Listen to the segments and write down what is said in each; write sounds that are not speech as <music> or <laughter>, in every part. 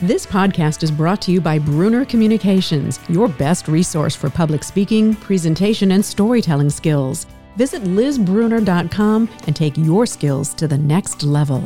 This podcast is brought to you by Bruner Communications, your best resource for public speaking, presentation, and storytelling skills. Visit lizbruner.com and take your skills to the next level.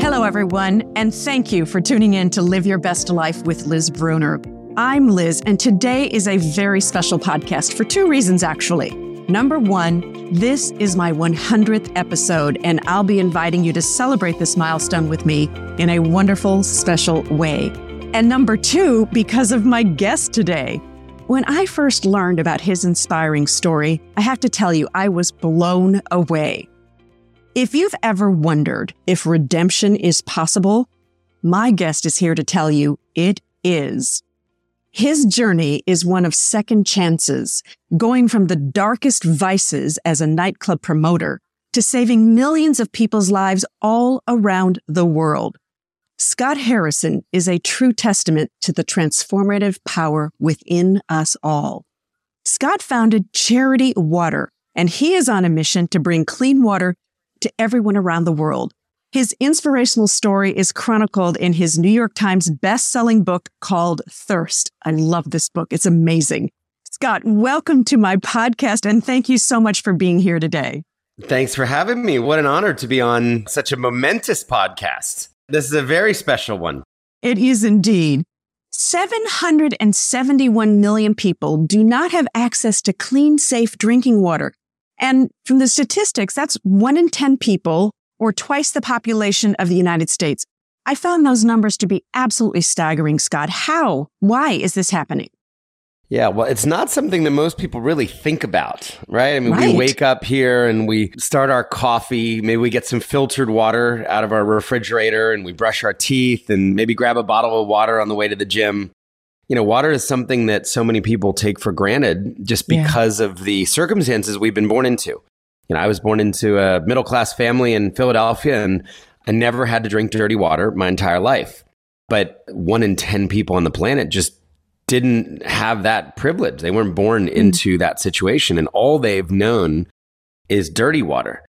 Hello, everyone, and thank you for tuning in to Live Your Best Life with Liz Bruner. I'm Liz, and today is a very special podcast for two reasons, actually. Number one, this is my 100th episode, and I'll be inviting you to celebrate this milestone with me in a wonderful, special way. And number two, because of my guest today. When I first learned about his inspiring story, I have to tell you, I was blown away. If you've ever wondered if redemption is possible, my guest is here to tell you it is. His journey is one of second chances, going from the darkest vices as a nightclub promoter to saving millions of people's lives all around the world. Scott Harrison is a true testament to the transformative power within us all. Scott founded Charity Water, and he is on a mission to bring clean water to everyone around the world. His inspirational story is chronicled in his New York Times best-selling book called Thirst. I love this book. It's amazing. Scott, welcome to my podcast and thank you so much for being here today. Thanks for having me. What an honor to be on such a momentous podcast. This is a very special one. It is indeed. 771 million people do not have access to clean, safe drinking water. And from the statistics, that's one in 10 people or twice the population of the United States. I found those numbers to be absolutely staggering, Scott. How? Why is this happening? Yeah, well, it's not something that most people really think about, right? I mean, right. we wake up here and we start our coffee. Maybe we get some filtered water out of our refrigerator and we brush our teeth and maybe grab a bottle of water on the way to the gym. You know, water is something that so many people take for granted just because yeah. of the circumstances we've been born into. You know, I was born into a middle class family in Philadelphia and I never had to drink dirty water my entire life. But one in 10 people on the planet just didn't have that privilege. They weren't born mm. into that situation. And all they've known is dirty water.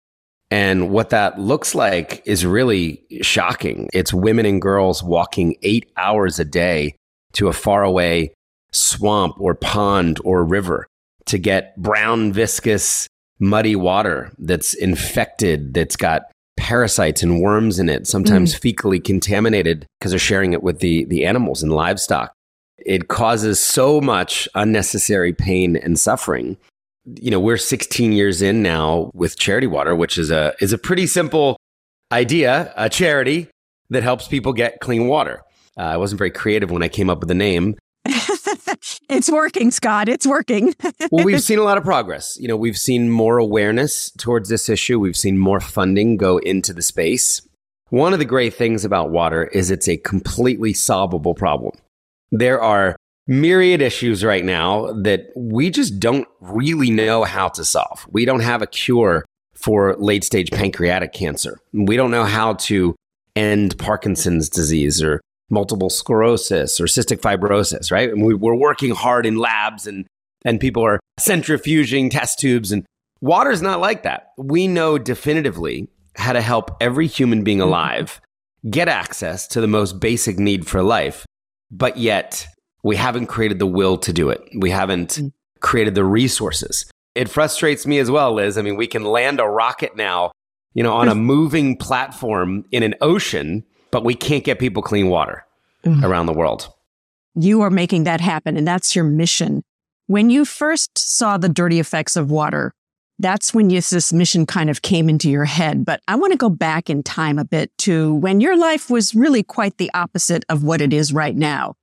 And what that looks like is really shocking. It's women and girls walking eight hours a day to a faraway swamp or pond or river to get brown, viscous, muddy water that's infected, that's got parasites and worms in it, sometimes mm. fecally contaminated because they're sharing it with the, the animals and livestock. It causes so much unnecessary pain and suffering. You know, we're 16 years in now with Charity Water, which is a is a pretty simple idea, a charity that helps people get clean water. Uh, I wasn't very creative when I came up with the name. <laughs> it's working, Scott. It's working. <laughs> well, we've seen a lot of progress. You know, we've seen more awareness towards this issue. We've seen more funding go into the space. One of the great things about water is it's a completely solvable problem. There are myriad issues right now that we just don't really know how to solve. We don't have a cure for late stage pancreatic cancer. We don't know how to end Parkinson's disease or multiple sclerosis or cystic fibrosis, right? And we, we're working hard in labs and, and people are centrifuging test tubes and water's not like that. We know definitively how to help every human being alive get access to the most basic need for life, but yet we haven't created the will to do it. We haven't mm. created the resources. It frustrates me as well, Liz. I mean, we can land a rocket now, you know, on a <laughs> moving platform in an ocean but we can't get people clean water mm. around the world. You are making that happen, and that's your mission. When you first saw the dirty effects of water, that's when you, this mission kind of came into your head. But I want to go back in time a bit to when your life was really quite the opposite of what it is right now.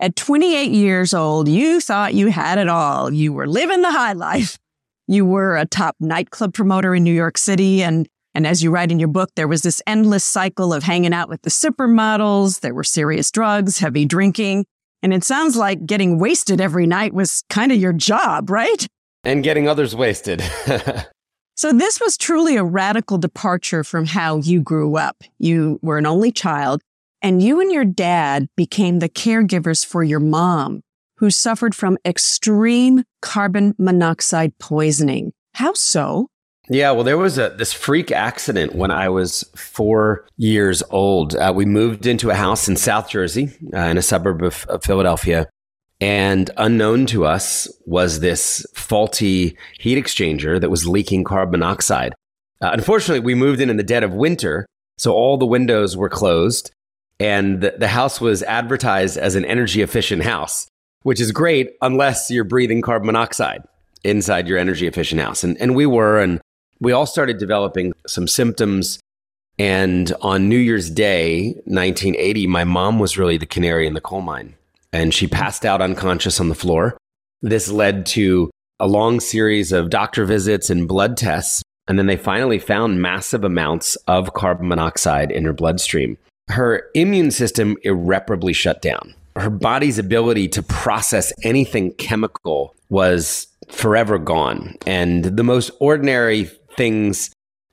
At 28 years old, you thought you had it all. You were living the high life. You were a top nightclub promoter in New York City and and as you write in your book, there was this endless cycle of hanging out with the supermodels. There were serious drugs, heavy drinking. And it sounds like getting wasted every night was kind of your job, right? And getting others wasted. <laughs> so this was truly a radical departure from how you grew up. You were an only child and you and your dad became the caregivers for your mom who suffered from extreme carbon monoxide poisoning. How so? Yeah, well, there was a this freak accident when I was four years old. Uh, we moved into a house in South Jersey, uh, in a suburb of, of Philadelphia, and unknown to us was this faulty heat exchanger that was leaking carbon monoxide. Uh, unfortunately, we moved in in the dead of winter, so all the windows were closed, and the, the house was advertised as an energy efficient house, which is great unless you're breathing carbon monoxide inside your energy efficient house. And, and we were, and we all started developing some symptoms. And on New Year's Day, 1980, my mom was really the canary in the coal mine. And she passed out unconscious on the floor. This led to a long series of doctor visits and blood tests. And then they finally found massive amounts of carbon monoxide in her bloodstream. Her immune system irreparably shut down. Her body's ability to process anything chemical was forever gone. And the most ordinary things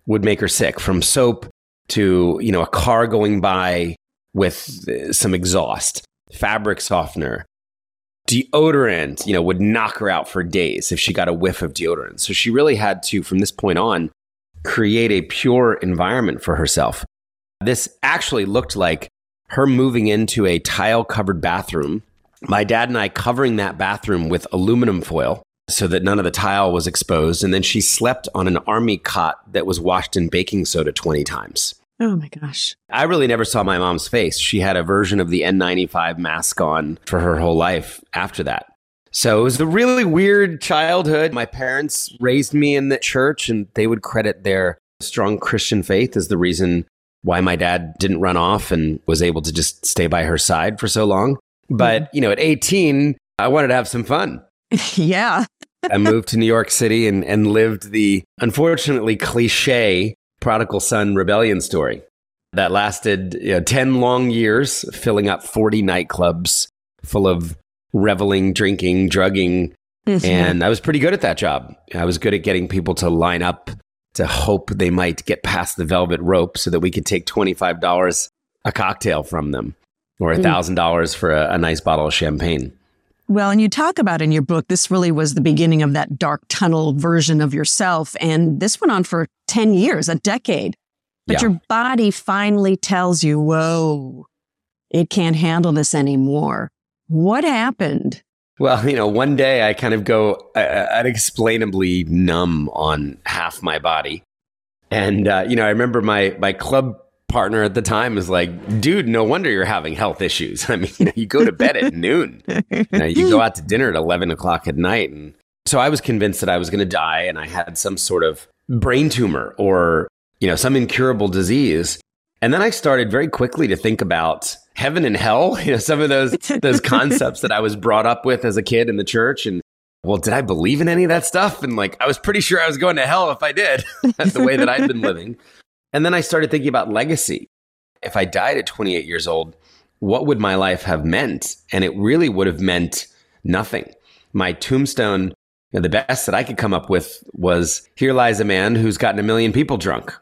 would make her sick from soap to, you know, a car going by with uh, some exhaust, fabric softener, deodorant, you know, would knock her out for days if she got a whiff of deodorant. So she really had to, from this point on, create a pure environment for herself. This actually looked like her moving into a tile covered bathroom, my dad and I covering that bathroom with aluminum foil so that none of the tile was exposed. And then she slept on an army cot that was washed in baking soda 20 times. Oh my gosh. I really never saw my mom's face. She had a version of the N95 mask on for her whole life after that. So it was a really weird childhood. My parents raised me in the church, and they would credit their strong Christian faith as the reason why my dad didn't run off and was able to just stay by her side for so long. But, mm-hmm. you know, at 18, I wanted to have some fun. <laughs> yeah. I moved to New York City and, and lived the unfortunately cliche prodigal son rebellion story that lasted you know, 10 long years, filling up 40 nightclubs full of reveling, drinking, drugging. Mm-hmm. And I was pretty good at that job. I was good at getting people to line up to hope they might get past the velvet rope so that we could take $25 a cocktail from them or $1,000 mm. for a, a nice bottle of champagne. Well, and you talk about in your book, this really was the beginning of that dark tunnel version of yourself. And this went on for 10 years, a decade. But yeah. your body finally tells you, whoa, it can't handle this anymore. What happened? Well, you know, one day I kind of go uh, unexplainably numb on half my body. And, uh, you know, I remember my, my club partner at the time was like, dude, no wonder you're having health issues. <laughs> I mean, you, know, you go to bed at <laughs> noon, you, know, you go out to dinner at 11 o'clock at night. And so I was convinced that I was going to die and I had some sort of brain tumor or, you know, some incurable disease. And then I started very quickly to think about heaven and hell, <laughs> you know, some of those, those concepts that I was brought up with as a kid in the church. And well, did I believe in any of that stuff? And like, I was pretty sure I was going to hell if I did, That's the way that I'd been living. And then I started thinking about legacy. If I died at 28 years old, what would my life have meant? And it really would have meant nothing. My tombstone, you know, the best that I could come up with was here lies a man who's gotten a million people drunk.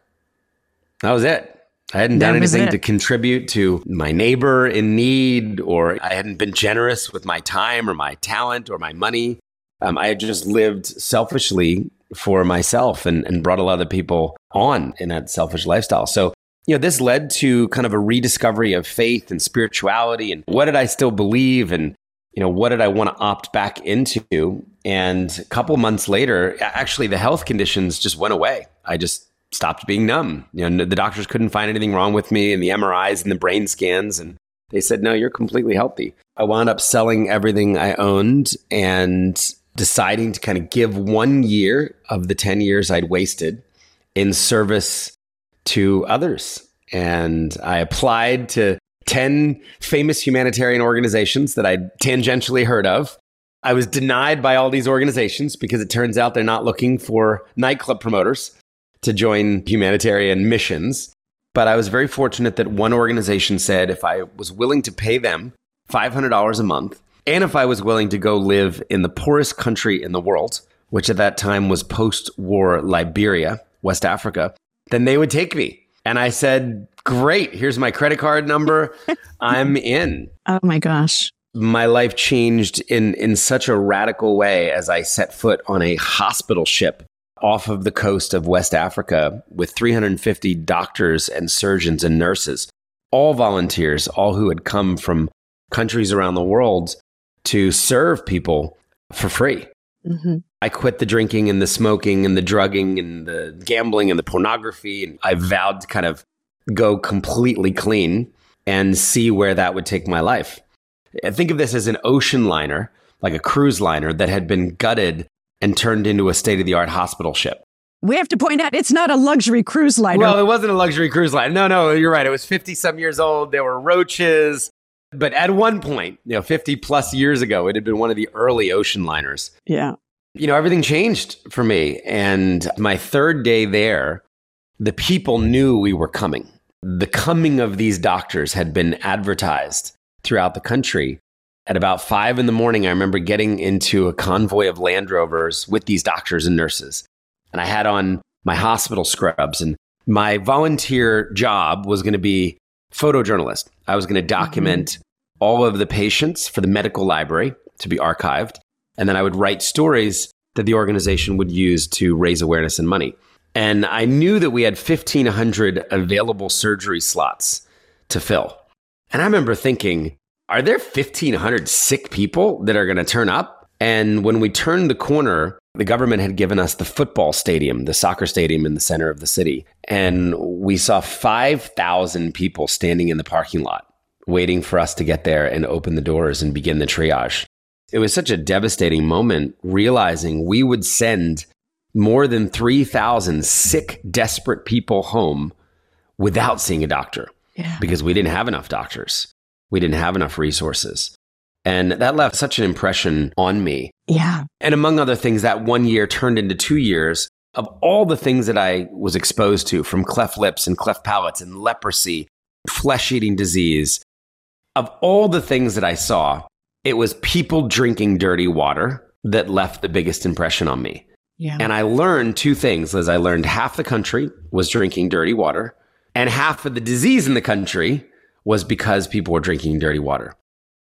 That was it. I hadn't done anything to contribute to my neighbor in need, or I hadn't been generous with my time or my talent or my money. Um, I had just lived selfishly for myself and, and brought a lot of people on in that selfish lifestyle. So, you know, this led to kind of a rediscovery of faith and spirituality and what did I still believe and, you know, what did I want to opt back into? And a couple months later, actually, the health conditions just went away. I just stopped being numb. You know, the doctors couldn't find anything wrong with me and the MRIs and the brain scans. And they said, no, you're completely healthy. I wound up selling everything I owned and deciding to kind of give one year of the 10 years I'd wasted in service to others. And I applied to 10 famous humanitarian organizations that I'd tangentially heard of. I was denied by all these organizations because it turns out they're not looking for nightclub promoters to join humanitarian missions. But I was very fortunate that one organization said if I was willing to pay them $500 a month, and if I was willing to go live in the poorest country in the world, which at that time was post war Liberia, West Africa, then they would take me. And I said, Great, here's my credit card number. <laughs> I'm in. Oh my gosh. My life changed in, in such a radical way as I set foot on a hospital ship off of the coast of West Africa with 350 doctors and surgeons and nurses, all volunteers, all who had come from countries around the world to serve people for free. Mm-hmm. I quit the drinking and the smoking and the drugging and the gambling and the pornography. And I vowed to kind of go completely clean and see where that would take my life. Think of this as an ocean liner, like a cruise liner that had been gutted and turned into a state of the art hospital ship. We have to point out it's not a luxury cruise liner. Well, it wasn't a luxury cruise liner. No, no, you're right. It was 50 some years old. There were roaches. But at one point, you know, 50 plus years ago, it had been one of the early ocean liners. Yeah. You know, everything changed for me. And my third day there, the people knew we were coming. The coming of these doctors had been advertised throughout the country. At about five in the morning, I remember getting into a convoy of Land Rovers with these doctors and nurses. And I had on my hospital scrubs. And my volunteer job was going to be photojournalist. I was going to document mm-hmm. all of the patients for the medical library to be archived. And then I would write stories that the organization would use to raise awareness and money. And I knew that we had 1,500 available surgery slots to fill. And I remember thinking, are there 1,500 sick people that are going to turn up? And when we turned the corner, the government had given us the football stadium, the soccer stadium in the center of the city. And we saw 5,000 people standing in the parking lot waiting for us to get there and open the doors and begin the triage. It was such a devastating moment realizing we would send more than 3,000 sick, desperate people home without seeing a doctor yeah. because we didn't have enough doctors. We didn't have enough resources. And that left such an impression on me. Yeah. And among other things, that one year turned into two years of all the things that I was exposed to from cleft lips and cleft palates and leprosy, flesh eating disease. Of all the things that I saw, it was people drinking dirty water that left the biggest impression on me. Yeah. And I learned two things, Liz. I learned half the country was drinking dirty water, and half of the disease in the country was because people were drinking dirty water.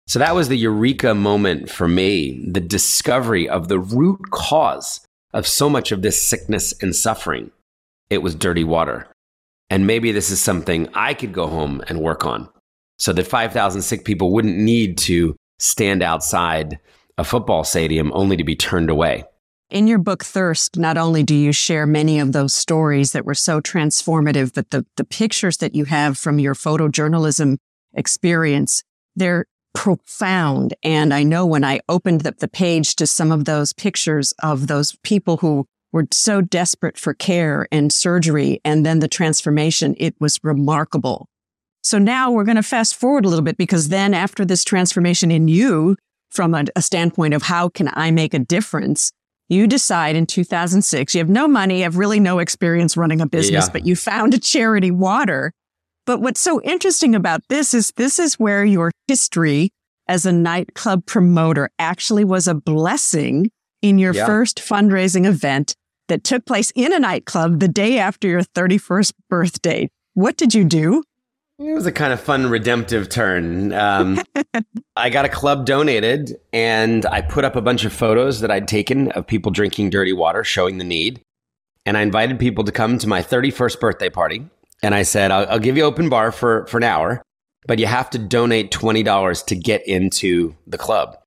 So that was the eureka moment for me, the discovery of the root cause of so much of this sickness and suffering. It was dirty water. And maybe this is something I could go home and work on so that 5,000 sick people wouldn't need to stand outside a football stadium only to be turned away. In your book, Thirst, not only do you share many of those stories that were so transformative, but the, the pictures that you have from your photojournalism experience, they're profound. And I know when I opened the, the page to some of those pictures of those people who were so desperate for care and surgery and then the transformation, it was remarkable. So now we're going to fast forward a little bit because then after this transformation in you, from a, a standpoint of how can I make a difference, you decide in 2006, you have no money, have really no experience running a business, yeah. but you found a charity water. But what's so interesting about this is this is where your history as a nightclub promoter actually was a blessing in your yeah. first fundraising event that took place in a nightclub the day after your 31st birthday. What did you do? It was a kind of fun, redemptive turn. Um, <laughs> I got a club donated and I put up a bunch of photos that I'd taken of people drinking dirty water, showing the need. And I invited people to come to my 31st birthday party. And I said, I'll, I'll give you open bar for, for an hour, but you have to donate $20 to get into the club.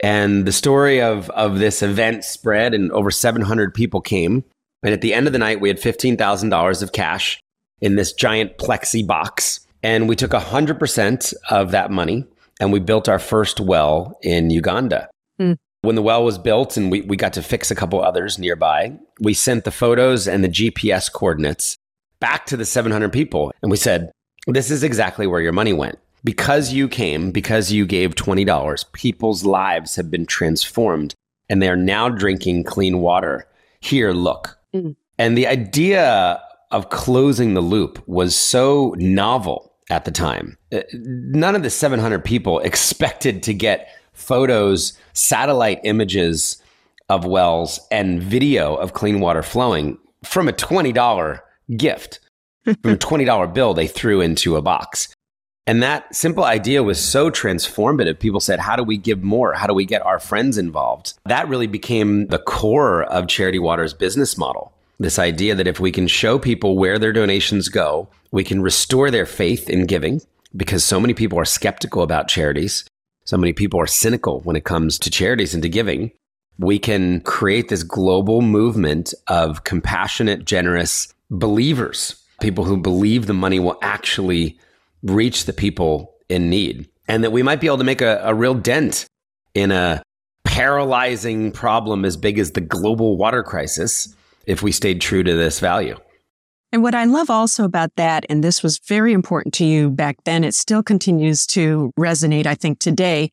And the story of, of this event spread, and over 700 people came. And at the end of the night, we had $15,000 of cash in this giant plexi box and we took 100% of that money and we built our first well in Uganda. Mm. When the well was built and we, we got to fix a couple others nearby, we sent the photos and the GPS coordinates back to the 700 people. And we said, This is exactly where your money went. Because you came, because you gave $20, people's lives have been transformed and they are now drinking clean water. Here, look. Mm. And the idea of closing the loop was so novel at the time. Uh, none of the 700 people <laughs> expected to get photos, satellite images of wells, and video of clean water flowing from a $20 gift, <laughs> from a $20 bill they threw into a box. And that simple idea was so transformative. People said, How do we give more? How do we get our friends involved? That really became the core of Charity Water's business model. This idea that if we can show people where their donations go, we can restore their faith in giving because so many people are skeptical about charities. So many people are cynical when it comes to charities and to giving. We can create this global movement of compassionate, generous believers, people who believe the money will actually reach the people in need and that we might be able to make a, a real dent in a paralyzing problem as big as the global water crisis if we stayed true to this value. And what I love also about that, and this was very important to you back then, it still continues to resonate, I think, today.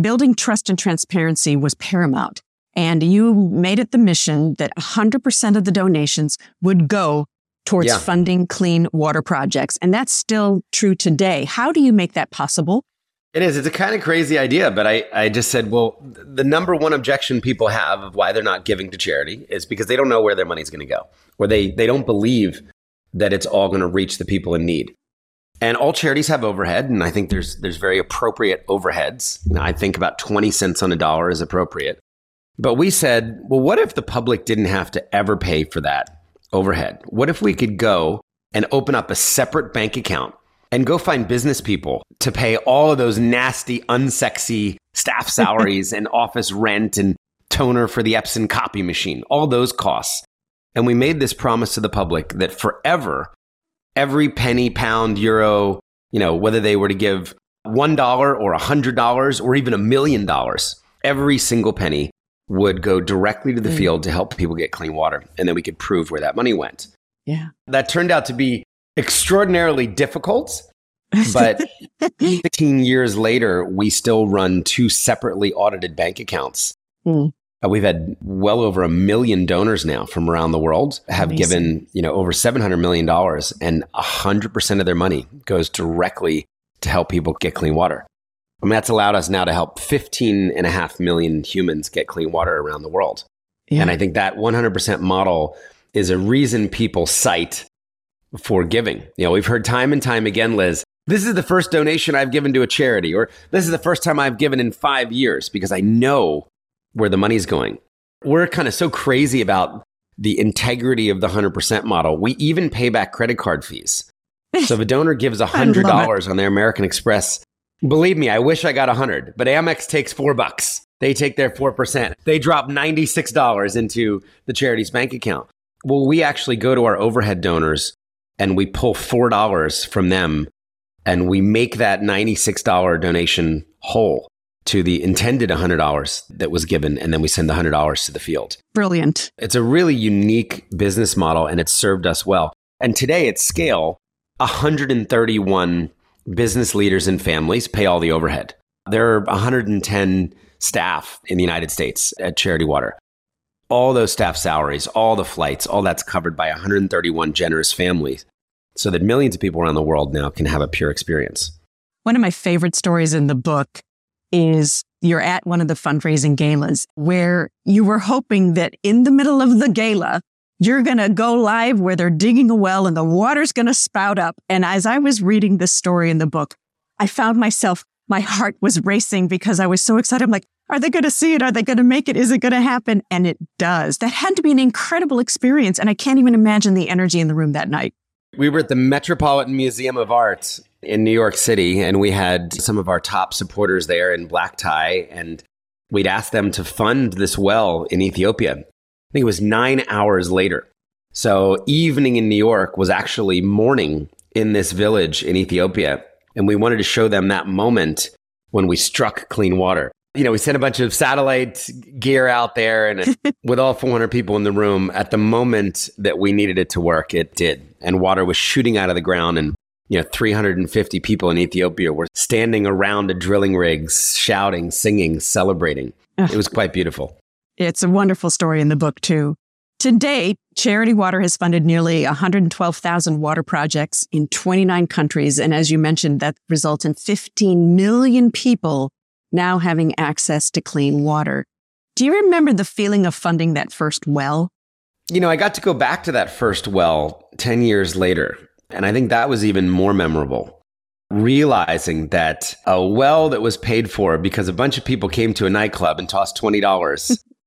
Building trust and transparency was paramount. And you made it the mission that 100% of the donations would go towards yeah. funding clean water projects. And that's still true today. How do you make that possible? It is. It's a kind of crazy idea, but I, I just said, well, the number one objection people have of why they're not giving to charity is because they don't know where their money's going to go, or they, they don't believe that it's all going to reach the people in need. And all charities have overhead, and I think there's there's very appropriate overheads. Now, I think about 20 cents on a dollar is appropriate. But we said, well, what if the public didn't have to ever pay for that overhead. What if we could go and open up a separate bank account and go find business people to pay all of those nasty, unsexy staff <laughs> salaries and office rent and toner for the Epson copy machine, all those costs. And we made this promise to the public that forever, every penny, pound, euro, you know, whether they were to give $1 or $100 or even a million dollars, every single penny would go directly to the mm. field to help people get clean water. And then we could prove where that money went. Yeah. That turned out to be extraordinarily difficult. But <laughs> 15 years later, we still run two separately audited bank accounts. Mm. Uh, we've had well over a million donors now from around the world have Amazing. given, you know, over $700 million and 100% of their money goes directly to help people get clean water. I mean, that's allowed us now to help 15 and a half million humans get clean water around the world. Yeah. And I think that 100% model is a reason people cite for giving. You know, we've heard time and time again, Liz, this is the first donation I've given to a charity, or this is the first time I've given in five years because I know where the money's going. We're kind of so crazy about the integrity of the 100% model. We even pay back credit card fees. <laughs> So if a donor gives $100 on their American Express Believe me, I wish I got a hundred, but Amex takes four bucks. They take their 4%. They drop $96 into the charity's bank account. Well, we actually go to our overhead donors and we pull $4 from them and we make that $96 donation whole to the intended $100 that was given. And then we send the $100 to the field. Brilliant. It's a really unique business model and it's served us well. And today at scale, 131 business leaders and families pay all the overhead. There are 110 staff in the United States at Charity Water. All those staff salaries, all the flights, all that's covered by 131 generous families so that millions of people around the world now can have a pure experience. One of my favorite stories in the book is you're at one of the fundraising galas where you were hoping that in the middle of the gala, you're going to go live where they're digging a well and the water's going to spout up. And as I was reading this story in the book, I found myself, my heart was racing because I was so excited. I'm like, are they going to see it? Are they going to make it? Is it going to happen? And it does. That had to be an incredible experience. And I can't even imagine the energy in the room that night. We were at the Metropolitan Museum of Art in New York City, and we had some of our top supporters there in black tie. And we'd asked them to fund this well in Ethiopia. I think it was nine hours later. So evening in New York was actually morning in this village in Ethiopia. And we wanted to show them that moment when we struck clean water. You know, we sent a bunch of satellite gear out there and <laughs> with all 400 people in the room, at the moment that we needed it to work, it did. And water was shooting out of the ground and you know 350 people in Ethiopia were standing around the drilling rigs shouting, singing, celebrating. It was quite beautiful. It's a wonderful story in the book, too. To date, Charity Water has funded nearly 112,000 water projects in 29 countries. And as you mentioned, that results in 15 million people now having access to clean water. Do you remember the feeling of funding that first well? You know, I got to go back to that first well 10 years later. And I think that was even more memorable realizing that a well that was paid for because a bunch of people came to a nightclub and tossed $20 <laughs>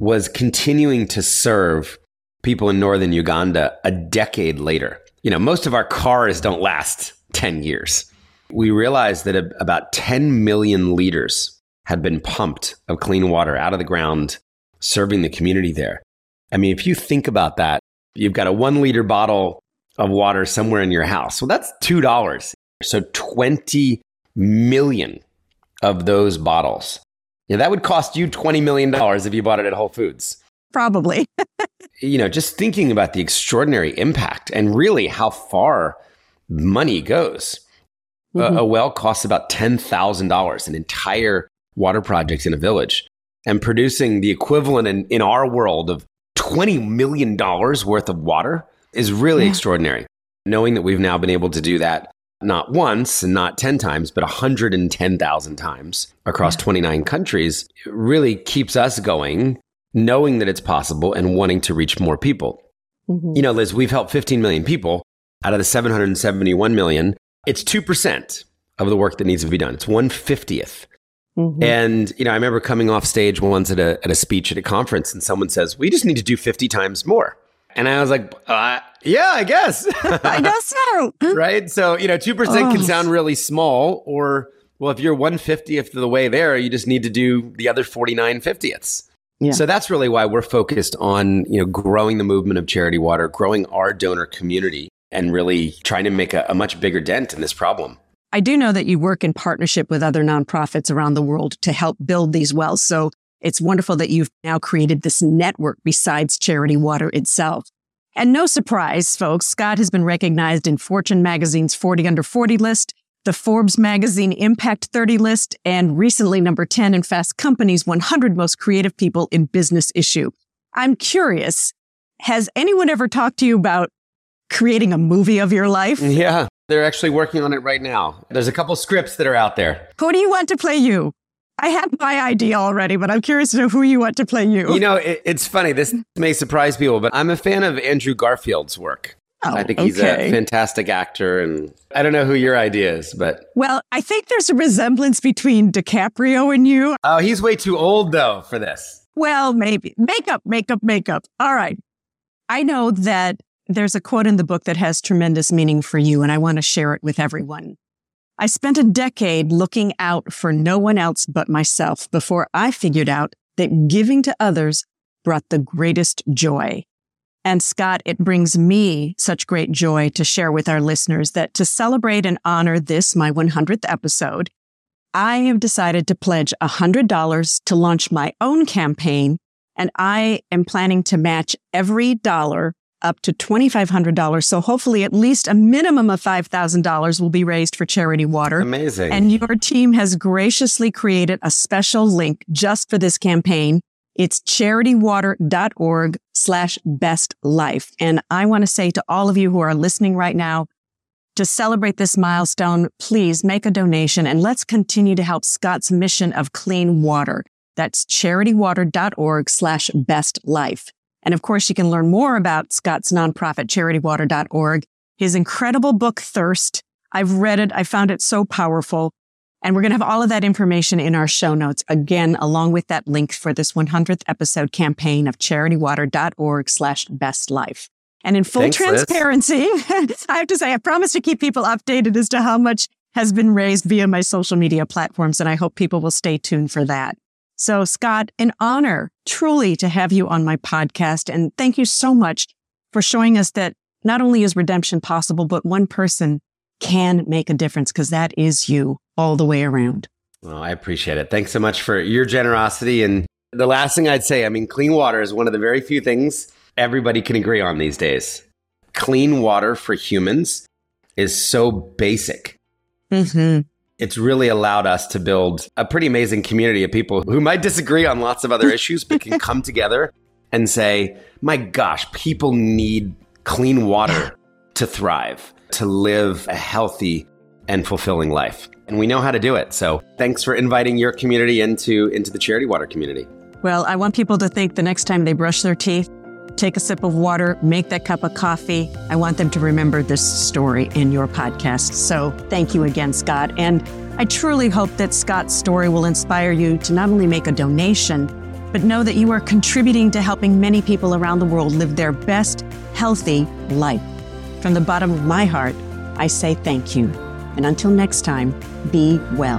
was continuing to serve people in northern Uganda a decade later. You know, most of our cars don't last 10 years. We realized that about 10 million liters had been pumped of clean water out of the ground, serving the community there. I mean, if you think about that, you've got a one liter bottle of water somewhere in your house. Well, that's $2. So 20 million of those bottles. Yeah, that would cost you $20 million if you bought it at Whole Foods. Probably. <laughs> you know, just thinking about the extraordinary impact and really how far money goes. Mm-hmm. A, a well costs about $10,000, an entire water project in a village. And producing the equivalent in, in our world of $20 million worth of water is really yeah. extraordinary. Knowing that we've now been able to do that not once and not 10 times, but 110,000 times across yeah. 29 countries really keeps us going, knowing that it's possible and wanting to reach more people. Mm-hmm. You know, Liz, we've helped 15 million people out of the 771 million. It's 2% of the work that needs to be done. It's 150th. Mm-hmm. And, you know, I remember coming off stage once at a, at a speech at a conference and someone says, we just need to do 50 times more. And I was like, uh, yeah, I guess. <laughs> I guess so. Hmm. right. So, you know, 2% oh. can sound really small. Or, well, if you're 150th of the way there, you just need to do the other 49 50ths. Yeah. So that's really why we're focused on, you know, growing the movement of charity water, growing our donor community, and really trying to make a, a much bigger dent in this problem. I do know that you work in partnership with other nonprofits around the world to help build these wells. So it's wonderful that you've now created this network besides Charity Water itself. And no surprise, folks, Scott has been recognized in Fortune magazine's 40 under 40 list, the Forbes magazine Impact 30 list, and recently number 10 in Fast Company's 100 most creative people in business issue. I'm curious, has anyone ever talked to you about creating a movie of your life? Yeah, they're actually working on it right now. There's a couple scripts that are out there. Who do you want to play you? I have my idea already, but I'm curious to know who you want to play you. You know, it, it's funny. This may surprise people, but I'm a fan of Andrew Garfield's work. Oh, I think he's a fantastic actor, and I don't know who your idea is, but well, I think there's a resemblance between DiCaprio and you. Oh, he's way too old though for this. Well, maybe makeup, makeup, makeup. All right. I know that there's a quote in the book that has tremendous meaning for you, and I want to share it with everyone. I spent a decade looking out for no one else but myself before I figured out that giving to others brought the greatest joy. And Scott, it brings me such great joy to share with our listeners that to celebrate and honor this, my 100th episode, I have decided to pledge $100 to launch my own campaign. And I am planning to match every dollar up to $2,500. So hopefully at least a minimum of $5,000 will be raised for charity water. Amazing. And your team has graciously created a special link just for this campaign. It's charitywater.org slash best life. And I want to say to all of you who are listening right now, to celebrate this milestone, please make a donation and let's continue to help Scott's mission of clean water. That's charitywater.org slash best life. And of course, you can learn more about Scott's nonprofit, charitywater.org, his incredible book, Thirst. I've read it. I found it so powerful. And we're going to have all of that information in our show notes again, along with that link for this 100th episode campaign of charitywater.org slash best life. And in full Thanks, transparency, <laughs> I have to say, I promise to keep people updated as to how much has been raised via my social media platforms. And I hope people will stay tuned for that. So, Scott, an honor truly to have you on my podcast. And thank you so much for showing us that not only is redemption possible, but one person can make a difference because that is you all the way around. Well, I appreciate it. Thanks so much for your generosity. And the last thing I'd say I mean, clean water is one of the very few things everybody can agree on these days. Clean water for humans is so basic. Mm-hmm it's really allowed us to build a pretty amazing community of people who might disagree on lots of other <laughs> issues, but can come together and say, my gosh, people need clean water to thrive, to live a healthy and fulfilling life. And we know how to do it. So thanks for inviting your community into, into the charity water community. Well, I want people to think the next time they brush their teeth, take a sip of water, make that cup of coffee. I want them to remember this story in your podcast. So thank you again, Scott. And I truly hope that Scott's story will inspire you to not only make a donation, but know that you are contributing to helping many people around the world live their best, healthy life. From the bottom of my heart, I say thank you. And until next time, be well.